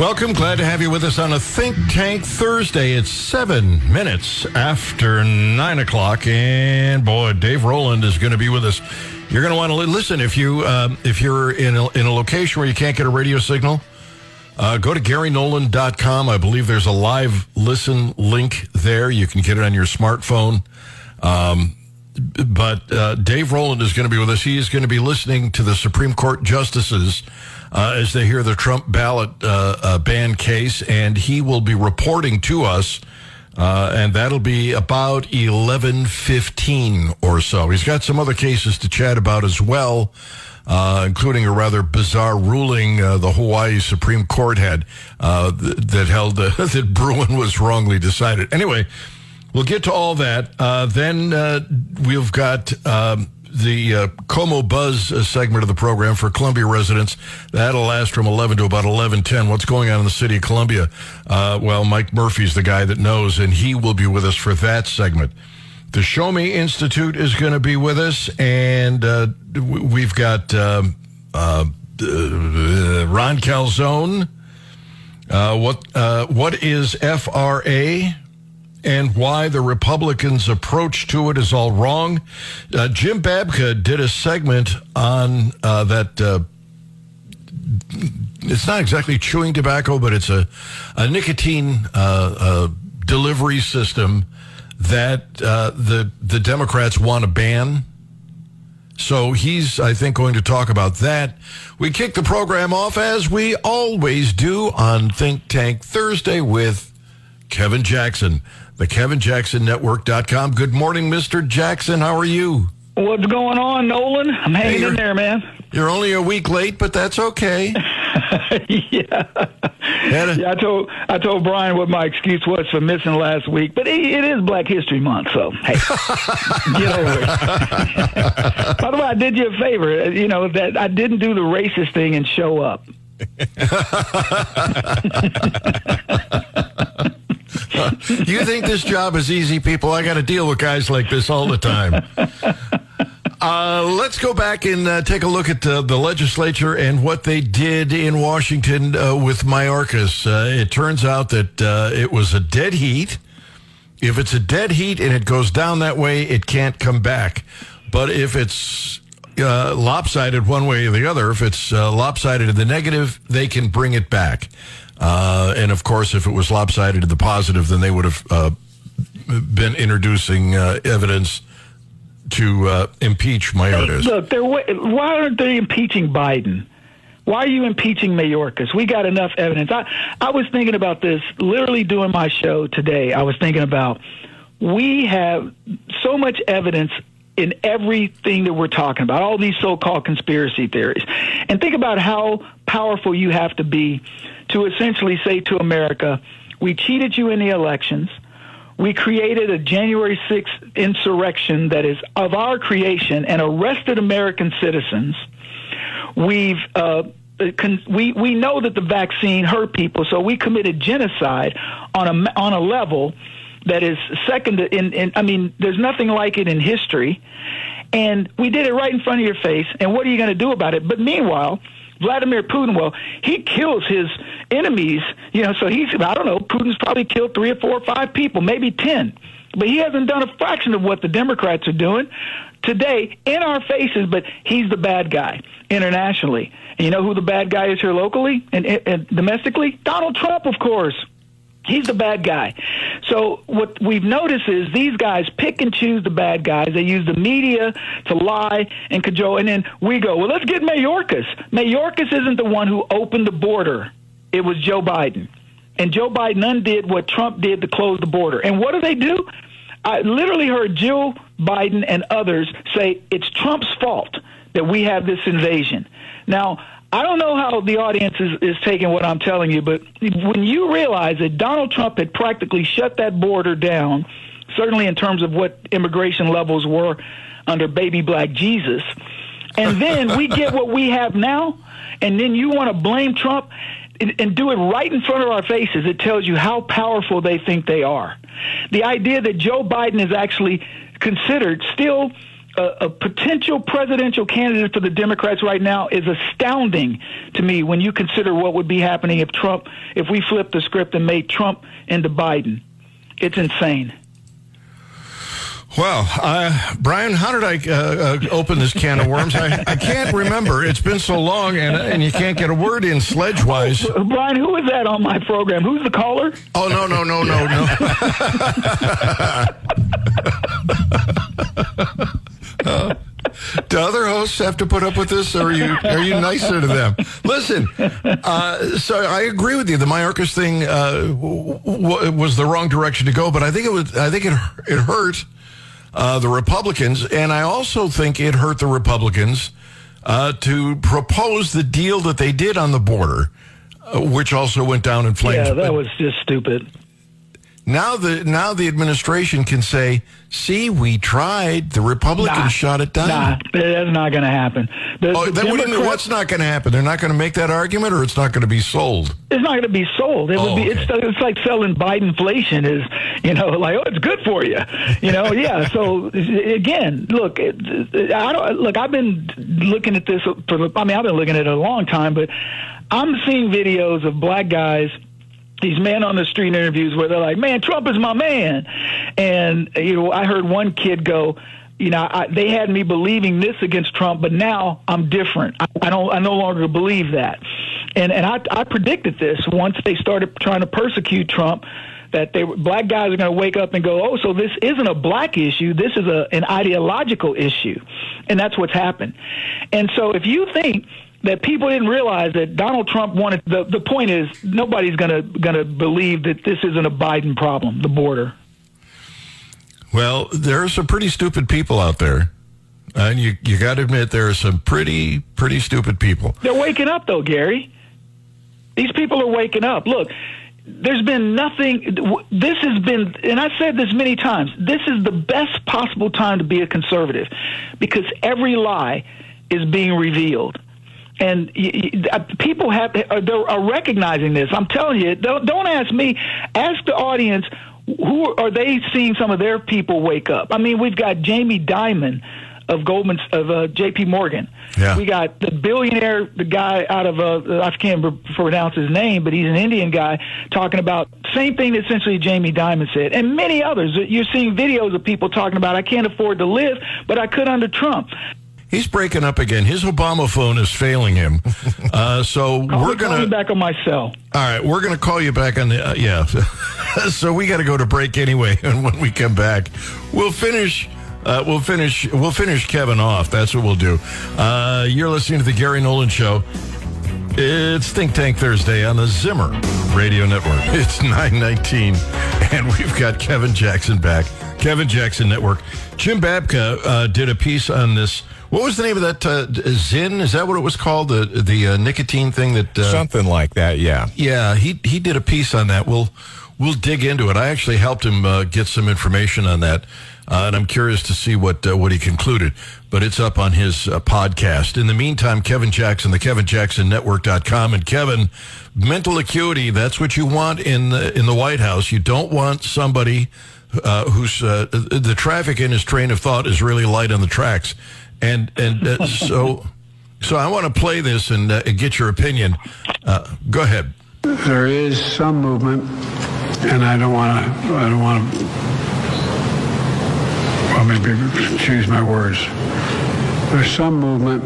Welcome. Glad to have you with us on a Think Tank Thursday. It's seven minutes after nine o'clock, and boy, Dave Roland is going to be with us. You're going to want to listen if you um, if you're in a, in a location where you can't get a radio signal. Uh, go to GaryNolan.com. I believe there's a live listen link there. You can get it on your smartphone. Um, but uh, Dave Roland is going to be with us. He is going to be listening to the Supreme Court justices uh, as they hear the Trump ballot uh, uh ban case, and he will be reporting to us. Uh, and that'll be about eleven fifteen or so. He's got some other cases to chat about as well, uh, including a rather bizarre ruling the Hawaii Supreme Court had th- that held that Bruen was wrongly decided. Anyway. We'll get to all that. Uh, then we've got um, the uh, KOMO Buzz uh, segment of the program for Columbia residents. That'll last from 11 to about 11:10. What's going on in the city of Columbia? Uh, well, Mike Murphy's the guy that knows, and he will be with us for that segment. The Show Me Institute is going to be with us, and uh, we've got um, Ron Calzone. what what is FRA? And why the Republicans' approach to it is all wrong. Uh, Jim Babka did a segment on uh, that. Uh, it's not exactly chewing tobacco, but it's a, a nicotine uh, uh, delivery system that uh, the the Democrats want to ban. So he's, I think, going to talk about that. We kick the program off as we always do on Think Tank Thursday with Kevin Jackson the KevinJacksonNetwork.com. Good morning, Mr. Jackson. How are you? What's going on, Nolan? I'm hanging hey, in there, man. You're only a week late, but that's okay. yeah. A, yeah, I told I told Brian what my excuse was for missing last week, but it, it is Black History Month, so hey, get over it. By the way, I did you a favor. You know that I didn't do the racist thing and show up. you think this job is easy, people? I got to deal with guys like this all the time. Uh, let's go back and uh, take a look at uh, the legislature and what they did in Washington uh, with Mayorkas. Uh, it turns out that uh, it was a dead heat. If it's a dead heat and it goes down that way, it can't come back. But if it's lopsided one way or the other, if it's lopsided in the negative, they can bring it back. Uh, and of course, if it was lopsided to the positive, then they would have uh, been introducing uh, evidence to uh, impeach Mayorkas. Hey, look, why aren't they impeaching Biden? Why are you impeaching Mayorkas? We got enough evidence. I, I was thinking about this literally doing my show today. I was thinking about we have so much evidence in everything that we're talking about, all these so called conspiracy theories. And think about how powerful you have to be to essentially say to America, we cheated you in the elections. We created a January 6th insurrection that is of our creation and arrested American citizens. We've uh, we we know that the vaccine hurt people, so we committed genocide on a on a level that is second in, in I mean, there's nothing like it in history, and we did it right in front of your face. And what are you going to do about it? But meanwhile, Vladimir Putin, well, he kills his enemies, you know, so he's, I don't know, Putin's probably killed three or four or five people, maybe 10. But he hasn't done a fraction of what the Democrats are doing today in our faces, but he's the bad guy internationally. And you know who the bad guy is here locally and, and domestically? Donald Trump, of course. He's the bad guy. So what we've noticed is these guys pick and choose the bad guys. They use the media to lie and cajole, and then we go, well, let's get Mayorkas. Mayorkas isn't the one who opened the border. It was Joe Biden. And Joe Biden undid what Trump did to close the border. And what do they do? I literally heard Jill Biden and others say it's Trump's fault that we have this invasion. Now, I don't know how the audience is, is taking what I'm telling you, but when you realize that Donald Trump had practically shut that border down, certainly in terms of what immigration levels were under baby black Jesus, and then we get what we have now, and then you want to blame Trump and, and do it right in front of our faces, it tells you how powerful they think they are. The idea that Joe Biden is actually considered still a, a, potential presidential candidate for the Democrats right now is astounding to me when you consider what would be happening if Trump, if we flipped the script and made Trump into Biden. It's insane. Well, uh, Brian, how did I uh, uh, open this can of worms? I, I can't remember. It's been so long, and and you can't get a word in sledge-wise. Brian, who is that on my program? Who's the caller? Oh no no no no no. Do other hosts have to put up with this, or are you are you nicer to them? Listen, uh, so I agree with you. The Mayorkas thing uh, w- w- was the wrong direction to go, but I think it was. I think it it hurt uh, the Republicans, and I also think it hurt the Republicans uh, to propose the deal that they did on the border, uh, which also went down in flames. Yeah, that was just stupid. Now the now the administration can say, "See, we tried. The Republicans nah, shot it down." Nah, that's not going to happen. The, oh, the Democrats, what's not going to happen? They're not going to make that argument, or it's not going to be sold. It's not going to be sold. It oh, would be. Okay. It's, it's like selling Bidenflation. Is you know like oh, it's good for you. You know, yeah. So again, look, I don't look. I've been looking at this for. I mean, I've been looking at it a long time, but I'm seeing videos of black guys these men on the street interviews where they're like, "Man, Trump is my man," and you know, I heard one kid go, "You know, I, they had me believing this against Trump, but now I'm different. I, I don't, I no longer believe that." And and I, I predicted this once they started trying to persecute Trump that they black guys are going to wake up and go, oh, so this isn't a black issue. This is a an ideological issue, and that's what's happened. And so, if you think that people didn't realize that Donald Trump wanted. The the point is nobody's gonna gonna believe that this isn't a Biden problem, the border. Well, there are some pretty stupid people out there. And you you got to admit there are some pretty pretty stupid people. They're waking up though, Gary. These people are waking up. Look, there's been nothing. This has been, and I said this many times. This is the best possible time to be a conservative, because every lie is being revealed and uh, people have uh, are recognizing this. I'm telling you, don't, don't ask me. Ask the audience. Who are they seeing? Some of their people wake up. I mean, we've got Jamie Dimon of Goldman of uh, J.P. Morgan. Yeah. We got the billionaire, the guy out of uh, I can't pronounce his name, but he's an Indian guy talking about same thing that essentially Jamie Dimon said, and many others. You're seeing videos of people talking about I can't afford to live, but I could under Trump. He's breaking up again. His Obama phone is failing him. Uh, so call we're going to back on my cell. All right, we're going to call you back on the uh, yeah. so we got to go to break anyway, and when we come back, we'll finish. Uh, we'll finish. We'll finish Kevin off. That's what we'll do. Uh, you're listening to the Gary Nolan Show. It's Think Tank Thursday on the Zimmer Radio Network. It's 919, and we've got Kevin Jackson back. Kevin Jackson Network. Jim Babka uh, did a piece on this what was the name of that? Uh, Zyn? Is that what it was called? The the uh, nicotine thing that uh, something like that. Yeah. Yeah. He he did a piece on that. We'll we'll dig into it. I actually helped him uh, get some information on that, uh, and I'm curious to see what uh, what he concluded. But it's up on his podcast. In the meantime, Kevin Jackson, the KevinJacksonNetwork.com, and Kevin, mental acuity. That's what you want in the in the White House. You don't want somebody. Uh, who's uh, the traffic in his train of thought is really light on the tracks and and uh, so so I want to play this and uh, get your opinion. Uh, go ahead. There is some movement, and I don't want to. I don't want to. Well, maybe choose my words. There's some movement.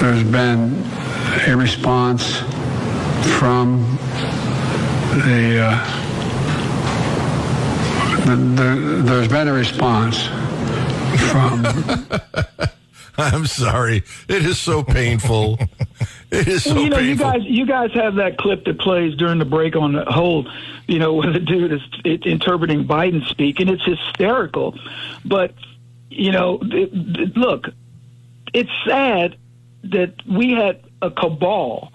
There's been a response from the. Uh, the, the there's been a response from I'm sorry. It is so painful. it is so you know, painful. you guys, you guys have that clip that plays during the break on the hold. You know, where the dude is interpreting Biden speak, and it's hysterical. But you know, look, it's sad that we had a cabal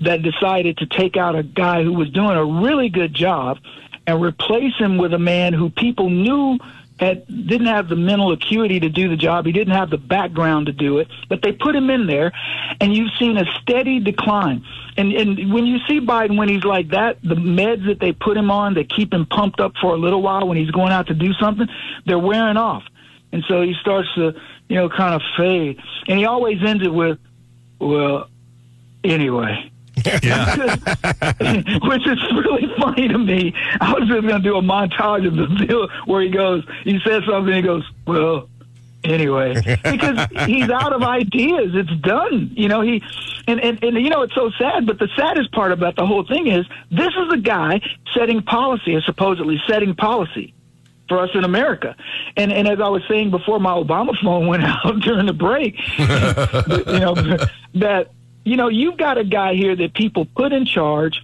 that decided to take out a guy who was doing a really good job and replace him with a man who people knew had didn't have the mental acuity to do the job. He didn't have the background to do it, but they put him in there, and you've seen a steady decline. And and when you see Biden when he's like that, the meds that they put him on that keep him pumped up for a little while when he's going out to do something, they're wearing off. And so he starts to, you know, kind of fade. And he always ends it with, well, anyway. Yeah. Which is really funny to me. I was just going to do a montage of the deal where he goes, he says something, he goes, well, anyway, because he's out of ideas. It's done. You know, he, and, and, and, you know, it's so sad, but the saddest part about the whole thing is this is a guy setting policy, or supposedly setting policy for us in America. And and as I was saying before my Obama phone went out during the break, you know, that you know, you've got a guy here that people put in charge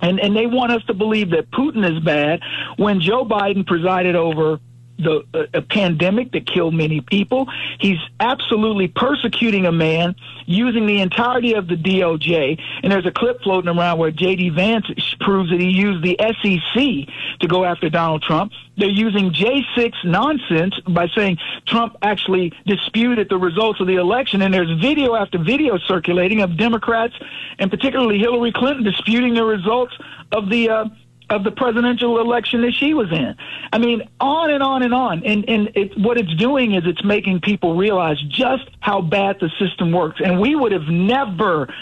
and, and they want us to believe that Putin is bad when Joe Biden presided over the a, a pandemic that killed many people. He's absolutely persecuting a man using the entirety of the DOJ. And there's a clip floating around where J.D. Vance proves that he used the SEC to go after Donald Trump. They're using J6 nonsense by saying Trump actually disputed the results of the election. And there's video after video circulating of Democrats and particularly Hillary Clinton disputing the results of the uh, of the presidential election that she was in. I mean, on and on and on. And and it, what it's doing is it's making people realize just how bad the system works. And we would have never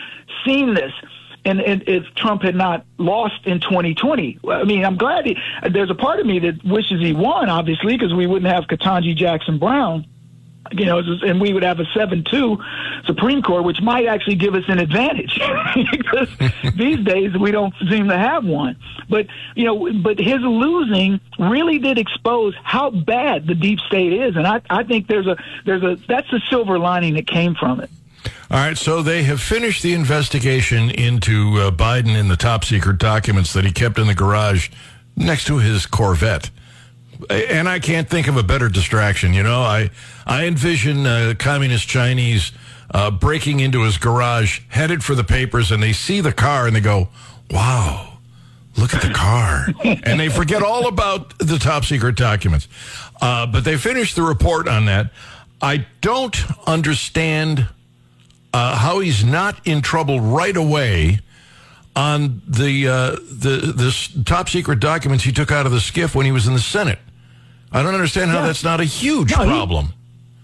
seen this. And, and if Trump had not lost in 2020, I mean, I'm glad he, there's a part of me that wishes he won, obviously, because we wouldn't have Ketanji Jackson Brown you know, and we would have a seven-two Supreme Court, which might actually give us an advantage because these days we don't seem to have one. But you know, but his losing really did expose how bad the deep state is, and I, I think there's a there's a that's the silver lining that came from it. All right, so they have finished the investigation into uh, Biden in the top secret documents that he kept in the garage next to his Corvette and I can't think of a better distraction. You know, I I envision uh, communist Chinese uh, breaking into his garage, headed for the papers, and they see the car and they go, "Wow, look at the car," and they forget all about the top secret documents. Uh, but they finished the report on that. I don't understand uh, how he's not in trouble right away on the uh, the this top secret documents he took out of the SCIF when he was in the Senate. I don't understand how yeah. that's not a huge no, problem.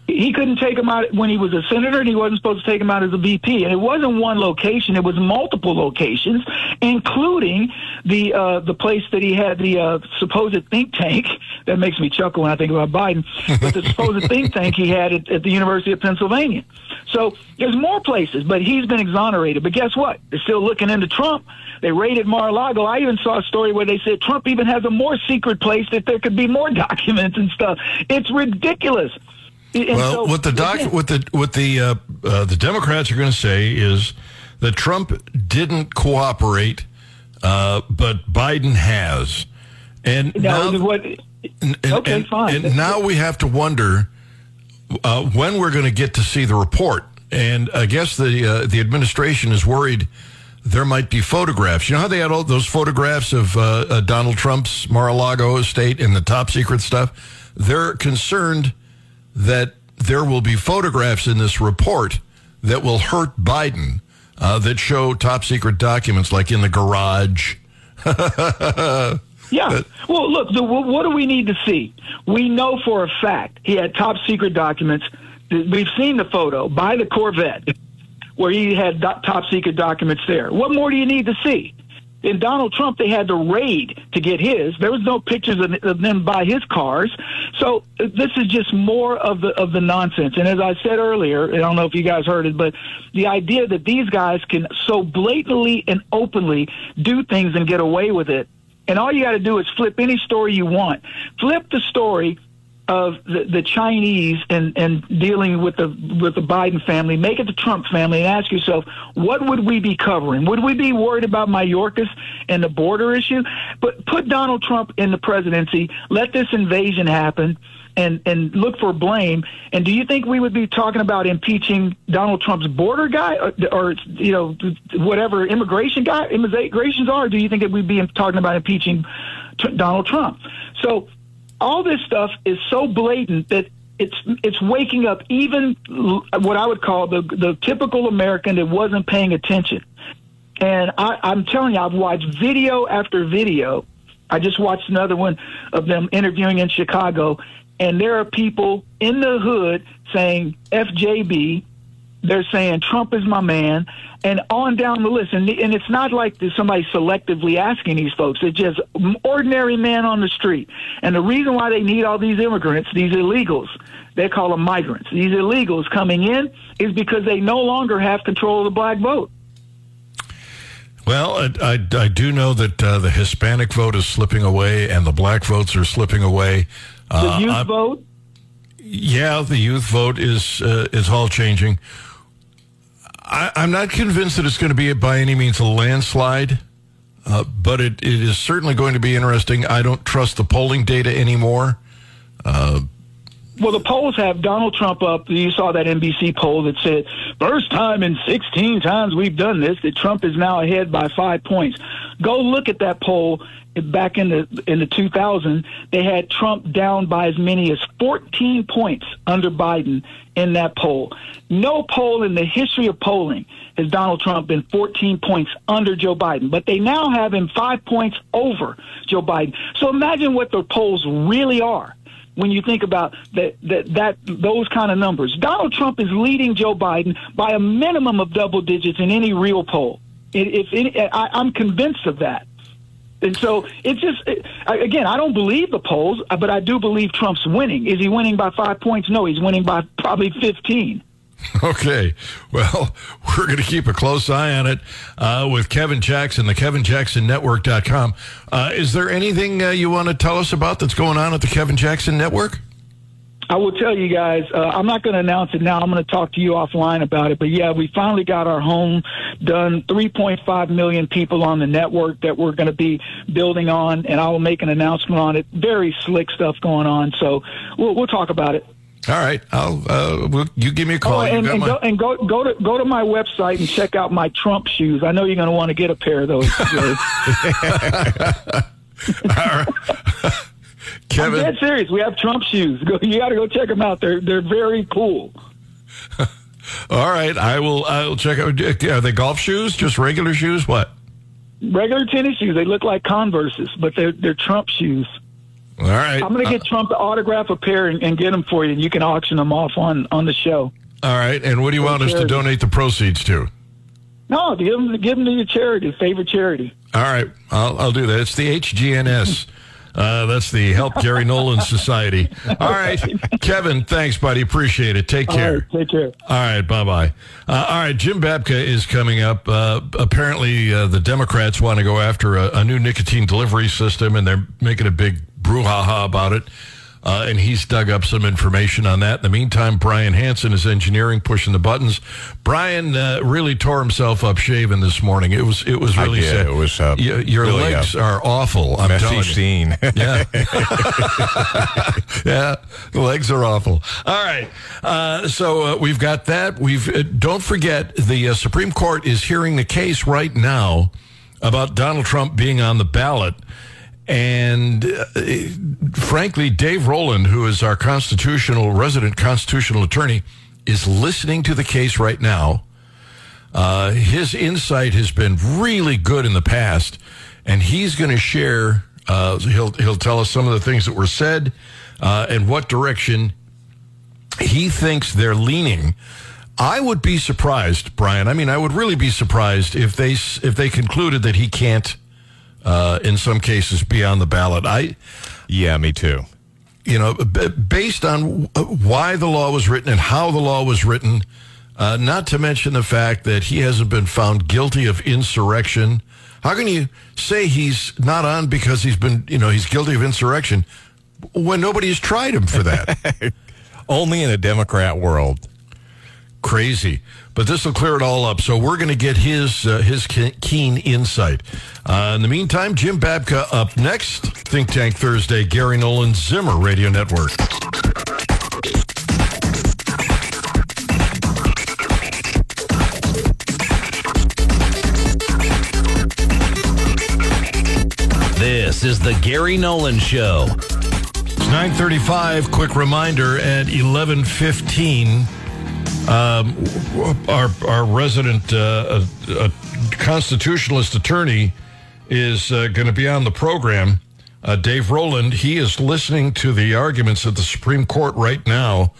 He, couldn't take him out when he was a senator, and he wasn't supposed to take him out as a VP. And it wasn't one location; it was multiple locations, including the uh, the place that he had the uh, supposed think tank. That makes me chuckle when I think about Biden. But the supposed think tank he had at, at the University of Pennsylvania. So there's more places, but he's been exonerated. But guess what? They're still looking into Trump. They raided Mar-a-Lago. I even saw a story where they said Trump even has a more secret place that there could be more documents and stuff. It's ridiculous. And well, so, what the doc, what the what the uh, uh, the Democrats are going to say is that Trump didn't cooperate, uh, but Biden has, and now, what, and, okay, and, fine. And now we have to wonder uh, when we're going to get to see the report. And I guess the uh, the administration is worried there might be photographs. You know how they had all those photographs of uh, Donald Trump's Mar-a-Lago estate and the top secret stuff? They're concerned that there will be photographs in this report that will hurt Biden uh, that show top secret documents like in the garage. yeah. Well, look, the, what do we need to see? We know for a fact he had top secret documents. We've seen the photo by the Corvette where he had top secret documents there. What more do you need to see? In Donald Trump, they had to raid to get his. There was no pictures of, them by his cars. So uh, this is just more of the of the nonsense. And as I said earlier, I don't know if you guys heard it, but the idea that these guys can so blatantly and openly do things and get away with it, and all you got to do is flip any story you want. Flip the story of the, the Chinese and, and dealing with the with the Biden family, make it the Trump family, and ask yourself, what would we be covering? Would we be worried about Mayorkas and the border issue? But put Donald Trump in the presidency, let this invasion happen, and and look for blame. And do you think we would be talking about impeaching Donald Trump's border guy, or, or you know whatever immigration guy immigrations are? Do you think that we'd be talking about impeaching Donald Trump? So all this stuff is so blatant that it's it's waking up even what I would call the the typical American that wasn't paying attention. And I, I'm telling you, I've watched video after video. I just watched another one of them interviewing in Chicago, and there are people in the hood saying FJB. They're saying Trump is my man, and on down the list. And, and it's not like somebody selectively asking these folks. It's just ordinary man on the street. And the reason why they need all these immigrants, these illegals, they call them migrants. These illegals coming in is because they no longer have control of the black vote. Well, I, I, I do know that uh, the Hispanic vote is slipping away and the black votes are slipping away. Uh, the youth I'm, vote? Yeah, the youth vote is uh, is all changing. I, am not convinced that it's going to be by any means a landslide, uh, but it, it is certainly going to be interesting. I don't trust the polling data anymore. Uh, well, the polls have Donald Trump up. You saw that NBC poll that said, first time in 16 times we've done this, that Trump is now ahead by five points. Go look at that poll back in the in the 2000. They had Trump down by as many as 14 points under Biden in that poll. No poll in the history of polling has Donald Trump been 14 points under Joe Biden, but they now have him five points over Joe Biden. So imagine what the polls really are when you think about that, that, that those kind of numbers. Donald Trump is leading Joe Biden by a minimum of double digits in any real poll. If, I, I'm convinced of that. And so it's just, it, again, I don't believe the polls, but I do believe Trump's winning. Is he winning by five points? No, he's winning by probably 15. Okay. Well, we're going to keep a close eye on it uh, with Kevin Jackson, the KevinJacksonNetwork.com. Uh, is there anything uh, you want to tell us about that's going on at the Kevin Jackson Network? I will tell you guys, uh, I'm not going to announce it now. I'm going to talk to you offline about it. But yeah, we finally got our home done. 3.5 million people on the network that we're going to be building on, and I will make an announcement on it. Very slick stuff going on. So we'll, we'll talk about it. All right, I'll uh, we'll, you give me a call. Oh, and, and, my... go, and go go to go to my website and check out my Trump shoes. I know you're going to want to get a pair of those. All right. Kevin, I'm dead serious. We have Trump shoes. Go, you got to go check them out. They're they're very cool. All right, I will. I will check out. Are they golf shoes? Just regular shoes? What? Regular tennis shoes. They look like Converse's, but they're they're Trump shoes. All right. I'm going to get uh, Trump to autograph a pair and, and, get them for you, and you can auction them off on, on the show. All right. And what do you want us to donate the proceeds to? No, give them, give them to your charity, favorite charity. All right. I'll, I'll do that. It's the HGNS. Uh, that's the Help Gary Nolan Society. All right, Kevin, thanks, buddy. Appreciate it. Take care. take care. All right, bye bye. Uh, all right, Jim Babka is coming up. Uh, apparently, uh, the Democrats want to go after a, a, new nicotine delivery system, and they're making a big brouhaha about it. Uh, and he's dug up some information on that. In the meantime, Brian Hanson is engineering, pushing the buttons. Brian uh, really tore himself up shaving this morning. It was it was really sad. It was uh, y- your really legs are awful. I'm messy telling you. scene. yeah, yeah, the legs are awful. All right, uh, so uh, we've got that. We've uh, don't forget the Supreme Court is hearing the case right now about Donald Trump being on the ballot. And uh, frankly, Dave Roland, who is our constitutional resident constitutional attorney, is listening to the case right now. Uh, his insight has been really good in the past, and he's going to share. Uh, he'll he'll tell us some of the things that were said uh, and what direction he thinks they're leaning. I would be surprised, Brian. I mean, I would really be surprised if they if they concluded that he can't uh, in some cases be on the ballot. I, yeah, me too. You know, b- based on why the law was written and how the law was written, uh, not to mention the fact that he hasn't been found guilty of insurrection. How can you say he's not on because he's been, you know, he's guilty of insurrection when nobody's tried him for that? Only in a Democrat world. Crazy but this will clear it all up. So we're going to get his uh, his keen insight. Uh, in the meantime, Jim Babka up next. Think Tank Thursday. Gary Nolan Zimmer Radio Network. This is the Gary Nolan Show. It's 935. Quick reminder at 1115. Um, our our resident uh, uh, constitutionalist attorney is uh, going to be on the program. Uh, Dave Roland, he is listening to the arguments at the Supreme Court right now,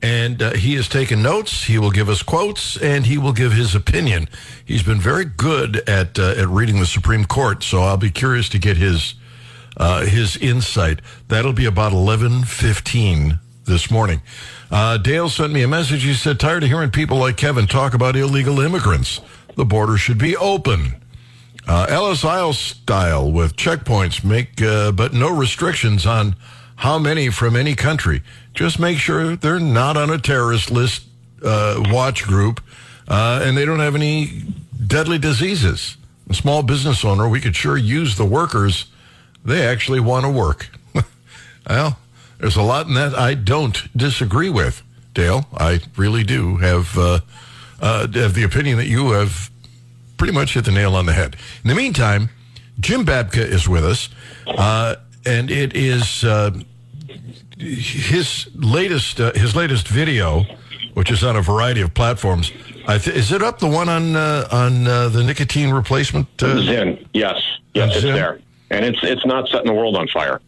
and uh, he has taken notes. He will give us quotes, and he will give his opinion. He's been very good at uh, at reading the Supreme Court, so I'll be curious to get his uh, his insight. That'll be about eleven fifteen this morning. Uh, Dale sent me a message. He said, "Tired of hearing people like Kevin talk about illegal immigrants. The border should be open." Uh, Ellis Isle style with checkpoints, make uh, but no restrictions on how many from any country. Just make sure they're not on a terrorist list uh, watch group, uh, and they don't have any deadly diseases. A small business owner, we could sure use the workers. They actually want to work. well, there's a lot in that I don't disagree with, Dale. I really do have uh, uh, have the opinion that you have pretty much hit the nail on the head. In the meantime, Jim Babka is with us, uh, and it is uh, his latest uh, his latest video, which is on a variety of platforms. I th- is it up the one on uh, on uh, the nicotine replacement? Uh, Zyn, yes, yes, it's there, and it's it's not setting the world on fire.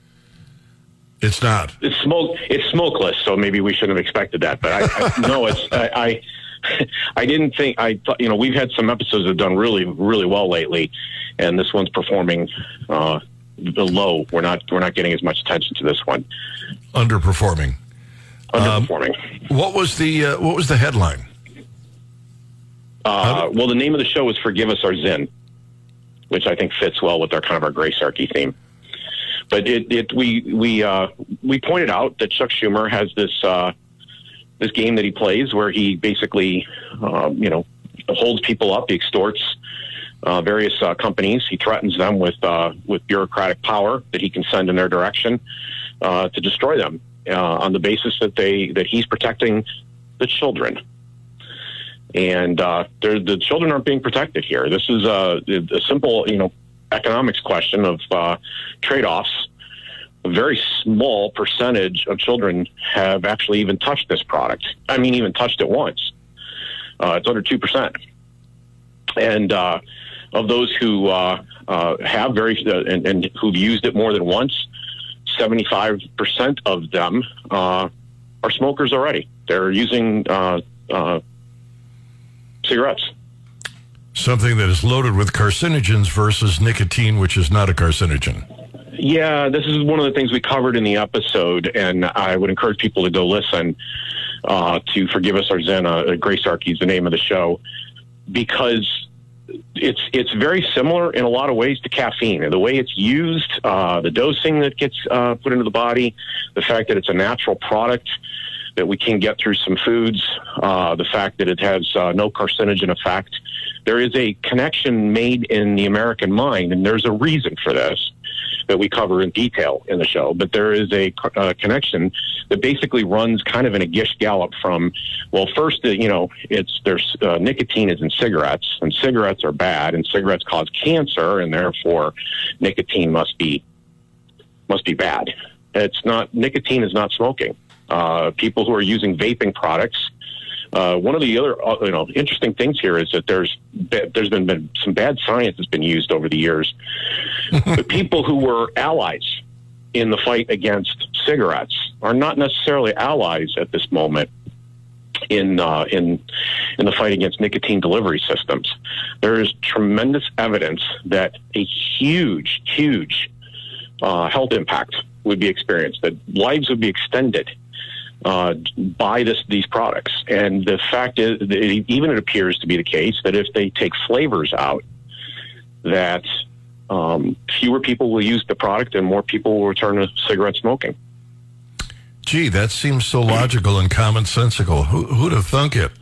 It's not. It's smoke. It's smokeless, so maybe we shouldn't have expected that. But I, I no, it's I, I. I didn't think I thought you know we've had some episodes that have done really really well lately, and this one's performing uh, low. We're not we're not getting as much attention to this one. Underperforming. Underperforming. What was the uh, what was the headline? uh, well, the name of the show is "Forgive Us Our Zyn," which I think fits well with our kind of our Grace Archy theme. But it, it we we uh, we pointed out that Chuck Schumer has this uh, this game that he plays where he basically um, you know holds people up, he extorts uh, various uh, companies, he threatens them with uh, with bureaucratic power that he can send in their direction uh, to destroy them uh, on the basis that they that he's protecting the children. And uh, the children aren't being protected here. This is a, a simple, you know, economics question of uh, trade-offs. A very small percentage of children have actually even touched this product. I mean, even touched it once. Uh, it's under two percent, and uh, of those who uh, uh, have very uh, and, and who've used it more than once, seventy-five percent of them are smokers already. They're using cigarettes. Something that is loaded with carcinogens versus nicotine, which is not a carcinogen. Yeah, this is one of the things we covered in the episode, and I would encourage people to go listen uh, to "Forgive Us Our Zyn." Uh, Grace Archy is the name of the show because it's it's very similar in a lot of ways to caffeine. And the way it's used, uh, the dosing that gets uh, put into the body, the fact that it's a natural product that we can get through some foods, uh, the fact that it has uh, no carcinogen effect. There is a connection made in the American mind, and there's a reason for this that we cover in detail in the show. But there is a uh, connection that basically runs kind of in a gish gallop from, well, first, uh, you know, it's there's uh, nicotine is in cigarettes, and cigarettes are bad, and cigarettes cause cancer, and therefore nicotine must be must be bad. It's not nicotine is not smoking. Uh, people who are using vaping products. Uh, one of the other, uh, you know, interesting things here is that there's there's been, been some bad science that's been used over the years. the people who were allies in the fight against cigarettes are not necessarily allies at this moment in uh, in in the fight against nicotine delivery systems. There is tremendous evidence that a huge, huge uh, health impact would be experienced, that lives would be extended uh, by this these products. And the fact is, it, even it appears to be the case that if they take flavors out, that um, fewer people will use the product and more people will return to cigarette smoking. Gee, that seems so logical and commonsensical. Who, who'd have thunk it?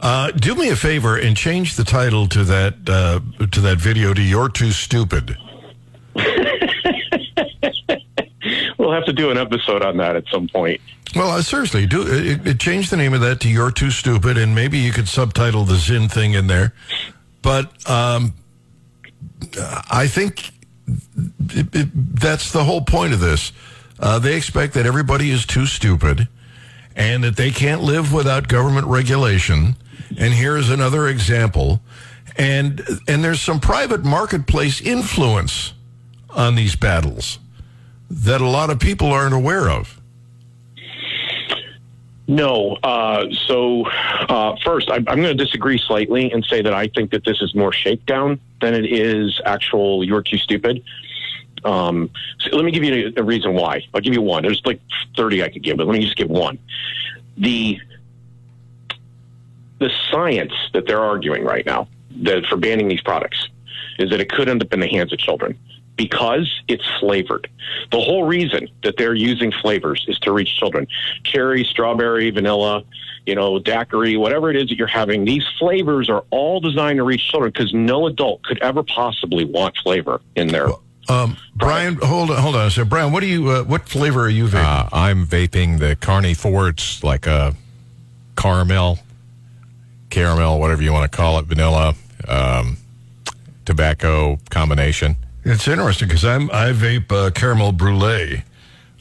Uh, do me a favor and change the title to that uh, to that video to "You're Too Stupid." We'll have to do an episode on that at some point. Well, uh, seriously, do it, it, change the name of that to "You're Too Stupid," and maybe you could subtitle the Zyn thing in there. But um, I think it, it, that's the whole point of this. Uh, they expect that everybody is too stupid, and that they can't live without government regulation. And here's another example. And and there's some private marketplace influence on these battles. That a lot of people aren't aware of. No. Uh, so, uh, first, I'm going to disagree slightly and say that I think that this is more shakedown than it is actual you're too stupid. Um, so let me give you a, a reason why. I'll give you one. There's like 30 I could give, but let me just give one. The the science that they're arguing right now that for banning these products is that it could end up in the hands of children because it's flavored. The whole reason that they're using flavors is to reach children. Cherry, strawberry, vanilla, you know, daiquiri, whatever it is that you're having, these flavors are all designed to reach children because no adult could ever possibly want flavor in their. Um, Brian, hold on, hold on. So, Brian, what do you? Uh, what flavor are you vaping? Uh, I'm vaping the Carney Forge, like a caramel, caramel, whatever you want to call it, vanilla, um, tobacco combination. It's interesting because I'm I vape uh, caramel brulee,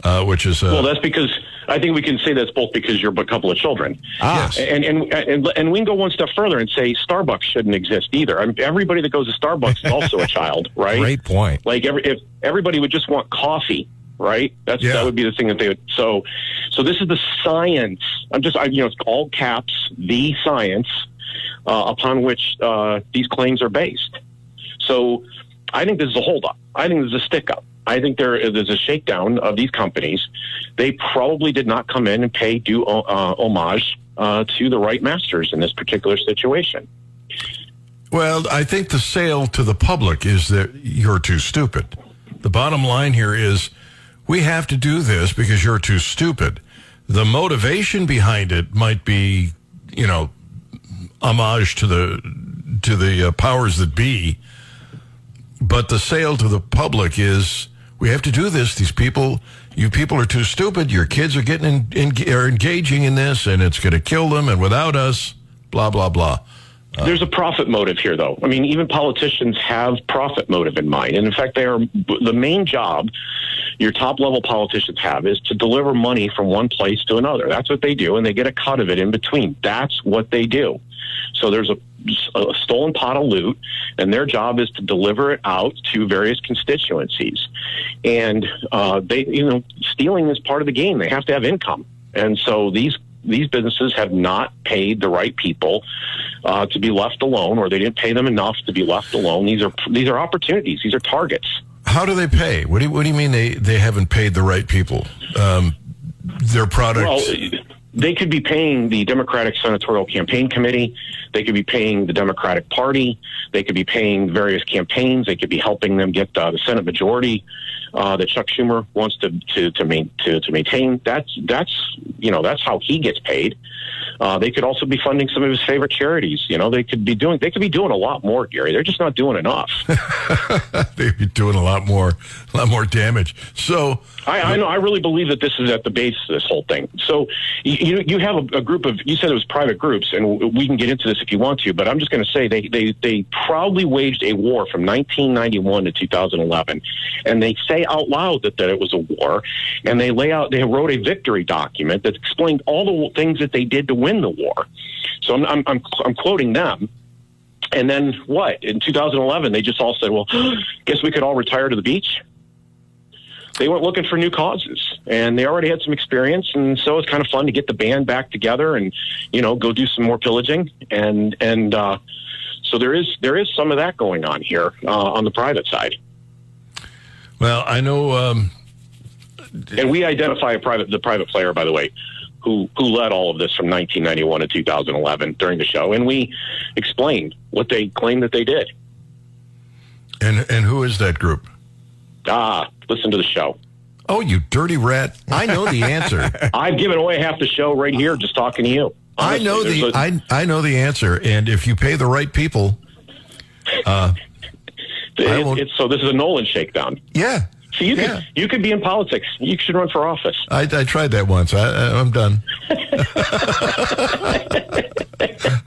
uh, which is uh, Well, that's because I think we can say that's both because you're a couple of children. Ah. Yes. And, and and and we can go one step further and say Starbucks shouldn't exist either. I mean, everybody that goes to Starbucks is also a child, right? Great point. Like every if everybody would just want coffee, right? That's Yeah. that would be the thing that they would. So, so this is the science. I'm just, I, you know, it's all caps. The science uh, upon which uh, these claims are based. So, I think this is a holdup. I think this is a stick up. I think there is a shakedown of these companies. They probably did not come in and pay due uh, homage uh, to the right masters in this particular situation. Well, I think the sale to the public is that you're too stupid. The bottom line here is we have to do this because you're too stupid. The motivation behind it might be, you know, homage to the to the uh, powers that be, but the sale to the public is we have to do this. These people, you people are too stupid. Your kids are getting in, in, are engaging in this, and it's going to kill them. And without us, blah blah blah. Uh, There's a profit motive here, though. I mean, even politicians have profit motive in mind. And in fact, they are the main job your top level politicians have is to deliver money from one place to another. That's what they do, and they get a cut of it in between. That's what they do. So there's a, a stolen pot of loot, and their job is to deliver it out to various constituencies. And uh, they, you know, stealing is part of the game. They have to have income, and so these these businesses have not paid the right people uh, to be left alone, or they didn't pay them enough to be left alone. These are these are opportunities. These are targets. How do they pay? What do you, what do you mean they, they haven't paid the right people? Um, their product. Well, they could be paying the Democratic Senatorial Campaign Committee. They could be paying the Democratic Party. They could be paying various campaigns. They could be helping them get uh, the Senate majority uh, that Chuck Schumer wants to to to, main, to to maintain. That's that's you know that's how he gets paid. Uh, they could also be funding some of his favorite charities. You know, they could be doing they could be doing a lot more, Gary. They're just not doing enough. they'd be doing a lot more, a lot more damage. So I, I know. I really believe that this is at the base of this whole thing. So you you have a, a group of you said it was private groups, and we can get into this if you want to. But I'm just going to say they they they proudly waged a war from 1991 to 2011, and they say out loud that that it was a war, and they lay out they wrote a victory document that explained all the things that they did to win the war. So I'm I'm I'm, I'm quoting them. And then what? In 2011, they just all said, "Well, guess we could all retire to the beach." they went looking for new causes and they already had some experience and so it's kind of fun to get the band back together and you know go do some more pillaging and and uh, so there is there is some of that going on here uh, on the private side well, I know. Um, and we identify a private the private player by the way who who led all of this from 1991 to 2011 during the show and we explained what they claimed that they did and and who is that group? ah listen to the show Oh, you dirty rat! I know the answer. i've given away half the show right here just talking to you I know the a- I I know the answer. And if you pay the right people, uh, it- it's, so this is a nolan shakedown yeah. So you Yeah. could you could be in politics. You should run for office. I, I tried that once. I, I'm done.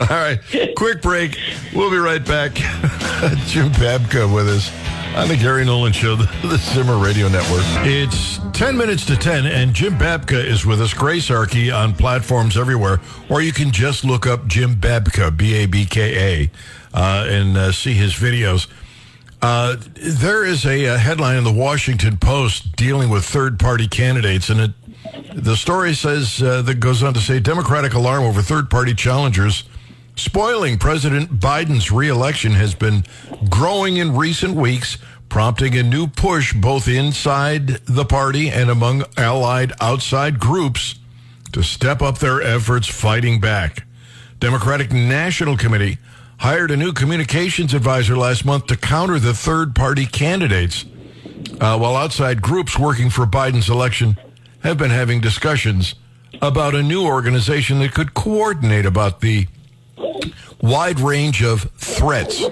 All right, quick break. We'll be right back. Jim Babka with us on the Gary Nolan Show, the, the Zimmer Radio Network. It's 10 minutes to 10, and Jim Babka is with us, Grace Archy, on platforms everywhere, or you can just look up Jim Babka, B A B K A, uh, and uh, see his videos. Uh, there is a, a headline in the Washington Post dealing with third party candidates, and it, the story says uh, that goes on to say Democratic alarm over third party challengers spoiling President Biden's reelection has been growing in recent weeks, prompting a new push both inside the party and among allied outside groups to step up their efforts fighting back. Democratic National Committee hired a new communications advisor last month to counter the third party candidates, uh, while outside groups working for Biden's election have been having discussions about a new organization that could coordinate about the wide range of threats.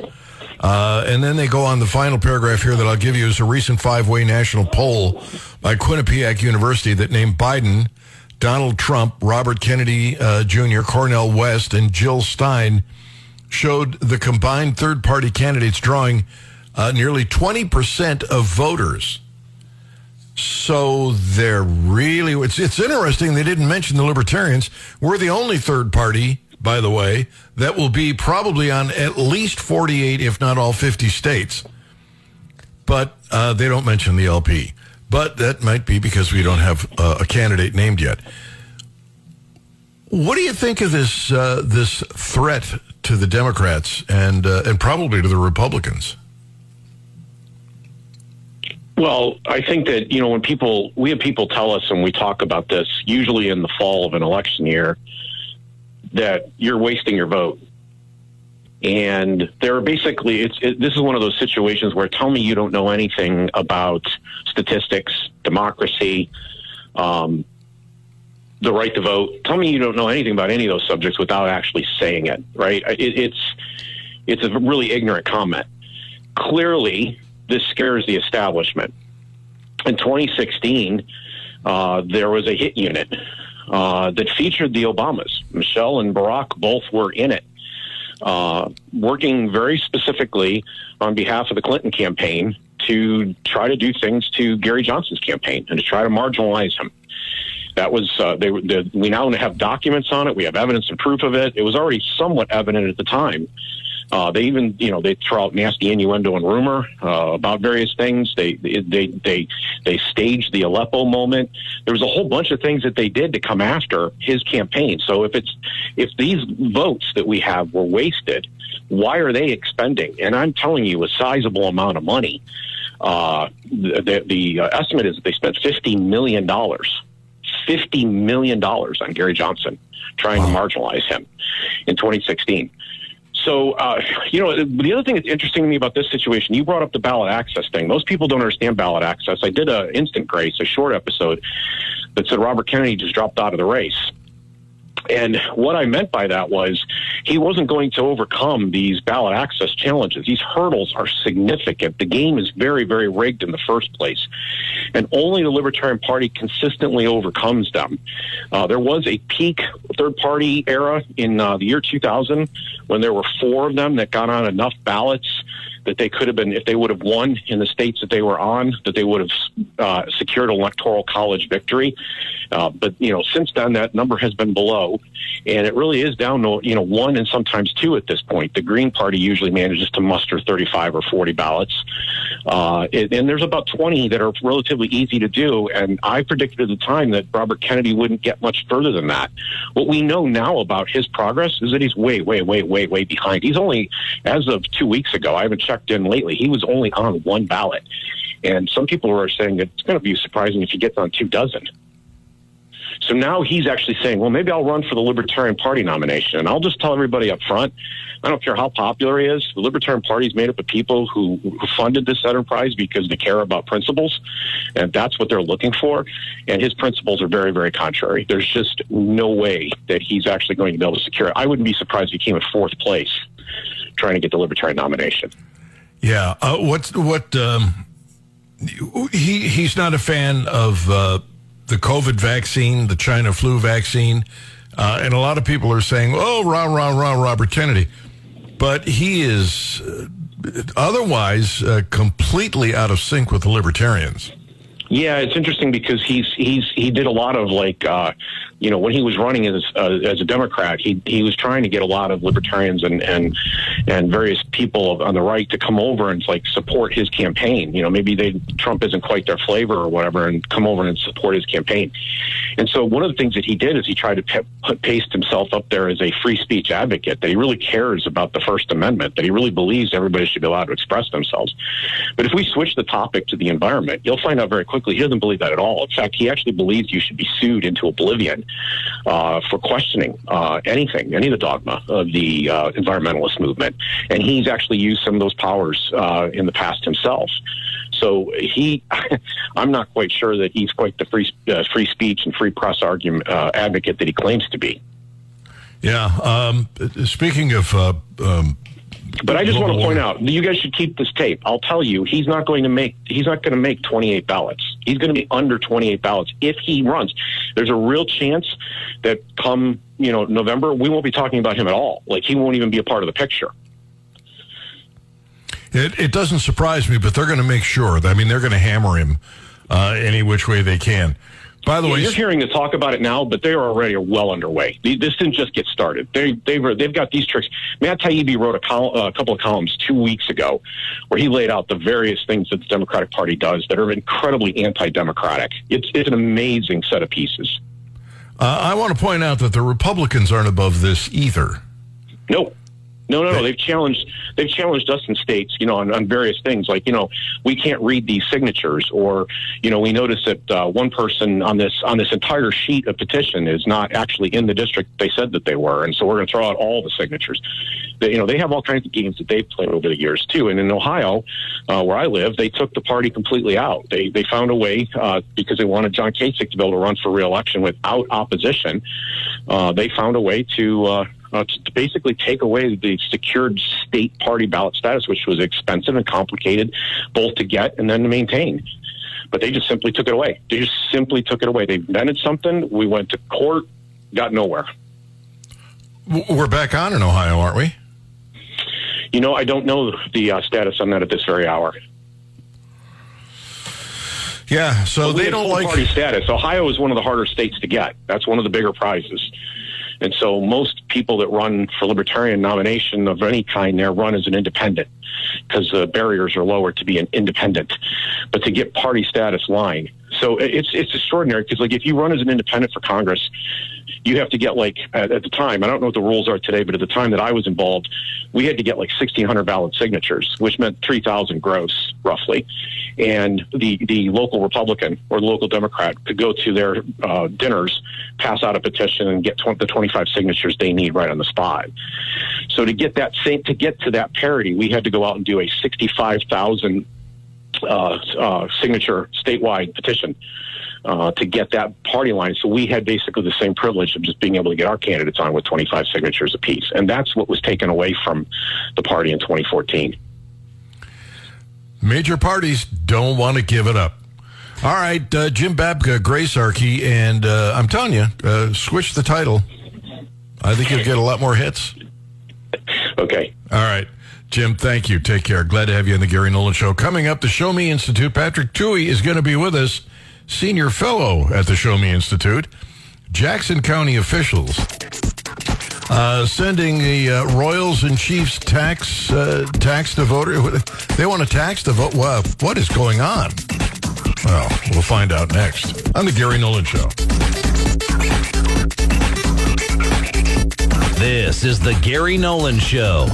Uh, and then they go on the final paragraph here that I'll give you is a recent five way national poll by Quinnipiac University that named Biden, Donald Trump, Robert Kennedy uh, Jr., Cornel West, and Jill Stein showed the combined third party candidates drawing uh, nearly 20% of voters. So they're really, it's, it's interesting they didn't mention the libertarians. We're the only third party, by the way, that will be probably on at least 48, if not all 50 states. But uh, they don't mention the LP. But that might be because we don't have uh, a candidate named yet. What do you think of this uh, this threat to the Democrats and uh, and probably to the Republicans? Well, I think that, you know, when people, we have people tell us and we talk about this, usually in the fall of an election year, that you're wasting your vote. And there are basically, it's, it, this is one of those situations where tell me you don't know anything about statistics, democracy, um, the right to vote. Tell me you don't know anything about any of those subjects without actually saying it, right? It, it's, it's a really ignorant comment. Clearly, this scares the establishment. In 2016, uh, there was a hit unit uh, that featured the Obamas. Michelle and Barack both were in it, uh, working very specifically on behalf of the Clinton campaign to try to do things to Gary Johnson's campaign and to try to marginalize him. That was uh, they, the, we now have documents on it. We have evidence and proof of it. It was already somewhat evident at the time uh, they even, you know, they throw out nasty innuendo and rumor uh, about various things. They they they they staged the Aleppo moment. There was a whole bunch of things that they did to come after his campaign. So if it's if these votes that we have were wasted, why are they expending? And I'm telling you, a sizable amount of money. Uh, the the uh, estimate is that they spent fifty million dollars, fifty million dollars on Gary Johnson, trying wow. to marginalize him in 2016. So, uh, you know, the other thing that's interesting to me about this situation, you brought up the ballot access thing. Most people don't understand ballot access. I did a instant grace, a short episode that said Robert Kennedy just dropped out of the race. And what I meant by that was he wasn't going to overcome these ballot access challenges. These hurdles are significant. The game is very, very rigged in the first place. And only the Libertarian Party consistently overcomes them. Uh, there was a peak third party era in uh, the year 2000 when there were four of them that got on enough ballots that they could have been, if they would have won in the states that they were on, that they would have uh, secured an electoral college victory. Uh, but you know, since then that number has been below, and it really is down to you know one and sometimes two at this point. The Green Party usually manages to muster 35 or 40 ballots, uh, and there's about 20 that are relatively easy to do. And I predicted at the time that Robert Kennedy wouldn't get much further than that. What we know now about his progress is that he's way, way, way, way, way behind. He's only, as of two weeks ago, I haven't checked in lately. He was only on one ballot. And some people are saying it's going to be surprising if he gets on two dozen. So now he's actually saying, well, maybe I'll run for the Libertarian Party nomination. And I'll just tell everybody up front, I don't care how popular he is. The Libertarian Party is made up of people who, who funded this enterprise because they care about principles. And that's what they're looking for. And his principles are very, very contrary. There's just no way that he's actually going to be able to secure it. I wouldn't be surprised if he came in fourth place trying to get the Libertarian nomination. Yeah. Uh, what, what, um, he, he's not a fan of, uh, the COVID vaccine, the China flu vaccine. Uh, and a lot of people are saying, oh, rah, rah, rah, Robert Kennedy. But he is uh, otherwise uh, completely out of sync with the libertarians. Yeah, it's interesting because he's he's he did a lot of like uh, you know when he was running as uh, as a Democrat, he he was trying to get a lot of libertarians and and and various people on the right to come over and like support his campaign. You know, maybe they Trump isn't quite their flavor or whatever, and come over and support his campaign. And so one of the things that he did is he tried to put, paste himself up there as a free speech advocate that he really cares about the First Amendment, that he really believes everybody should be allowed to express themselves. But if we switch the topic to the environment, you'll find out very quickly he doesn't believe that at all. In fact, he actually believes you should be sued into oblivion uh, for questioning uh, anything, any of the dogma of the uh, environmentalist movement. And he's actually used some of those powers uh, in the past himself. So he, I'm not quite sure that he's quite the free uh, free speech and free press argument uh, advocate that he claims to be. Yeah. Um, speaking of. Um, but I just want to point out, you guys should keep this tape. I'll tell you, he's not going to make he's not going to make 28 ballots. He's going to be under 28 ballots if he runs. There's a real chance that come you know November, we won't be talking about him at all. Like he won't even be a part of the picture. It, it doesn't surprise me, but they're going to make sure. I mean, they're going to hammer him uh, any which way they can. By the Yeah, way, you're hearing the talk about it now, but they are already well underway. This didn't just get started. They, they've, they've got these tricks. Matt Taibbi wrote a, col- uh, a couple of columns two weeks ago where he laid out the various things that the Democratic Party does that are incredibly anti-democratic. It's, it's an amazing set of pieces. uh, I want to point out that the Republicans aren't above this either. No. No, no, no. They've challenged. They've challenged us in states, you know, on, on various things. Like, you know, we can't read these signatures, or, you know, we noticed that uh, one person on this on this entire sheet of petition is not actually in the district they said that they were, and so we're going to throw out all the signatures. They, you know, they have all kinds of games that they've played over the years too. And in Ohio, uh, where I live, they took the party completely out. They they found a way uh, because they wanted John Kasich to be able to run for reelection without opposition. Uh, they found a way to. Uh, uh, to basically take away the secured state party ballot status, which was expensive and complicated both to get and then to maintain. But they just simply took it away. They just simply took it away. They invented something. We went to court, got nowhere. We're back on in Ohio, aren't we? You know, I don't know the uh, status on that at this very hour. Yeah. So We they don't like. party status. Ohio is one of the harder states to get. That's one of the bigger prizes. And so most people that run for libertarian nomination of any kind there run as an independent because the barriers are lower to be an independent. But to get party status line, so it's it's extraordinary because like if you run as an independent for Congress, you have to get like at, at the time. I don't know what the rules are today, but at the time that I was involved, we had to get like sixteen hundred ballot signatures, which meant three thousand gross roughly. And the the local Republican or the local Democrat could go to their uh, dinners, pass out a petition, and get tw- the twenty five signatures they need right on the spot. So to get that same to get to that parity, we had to go out and do a sixty five thousand uh, uh, signature statewide petition uh, to get that party line. So we had basically the same privilege of just being able to get our candidates on with 25 signatures apiece. And that's what was taken away from the party in 2014. Major parties don't want to give it up. All right, uh, Jim Babka, Grace Archy, and uh, I'm telling you, uh, switch the title. I think you'll get a lot more hits. Okay. All right. Jim, thank you. Take care. Glad to have you on the Gary Nolan Show. Coming up, the Show Me Institute. Patrick Tuohey is going to be with us, senior fellow at the Show Me Institute. Jackson County officials uh, sending the uh, Royals and Chiefs tax uh, tax to voter. They want to tax the vote. What is going on? Well, we'll find out next on the Gary Nolan Show. This is the Gary Nolan Show.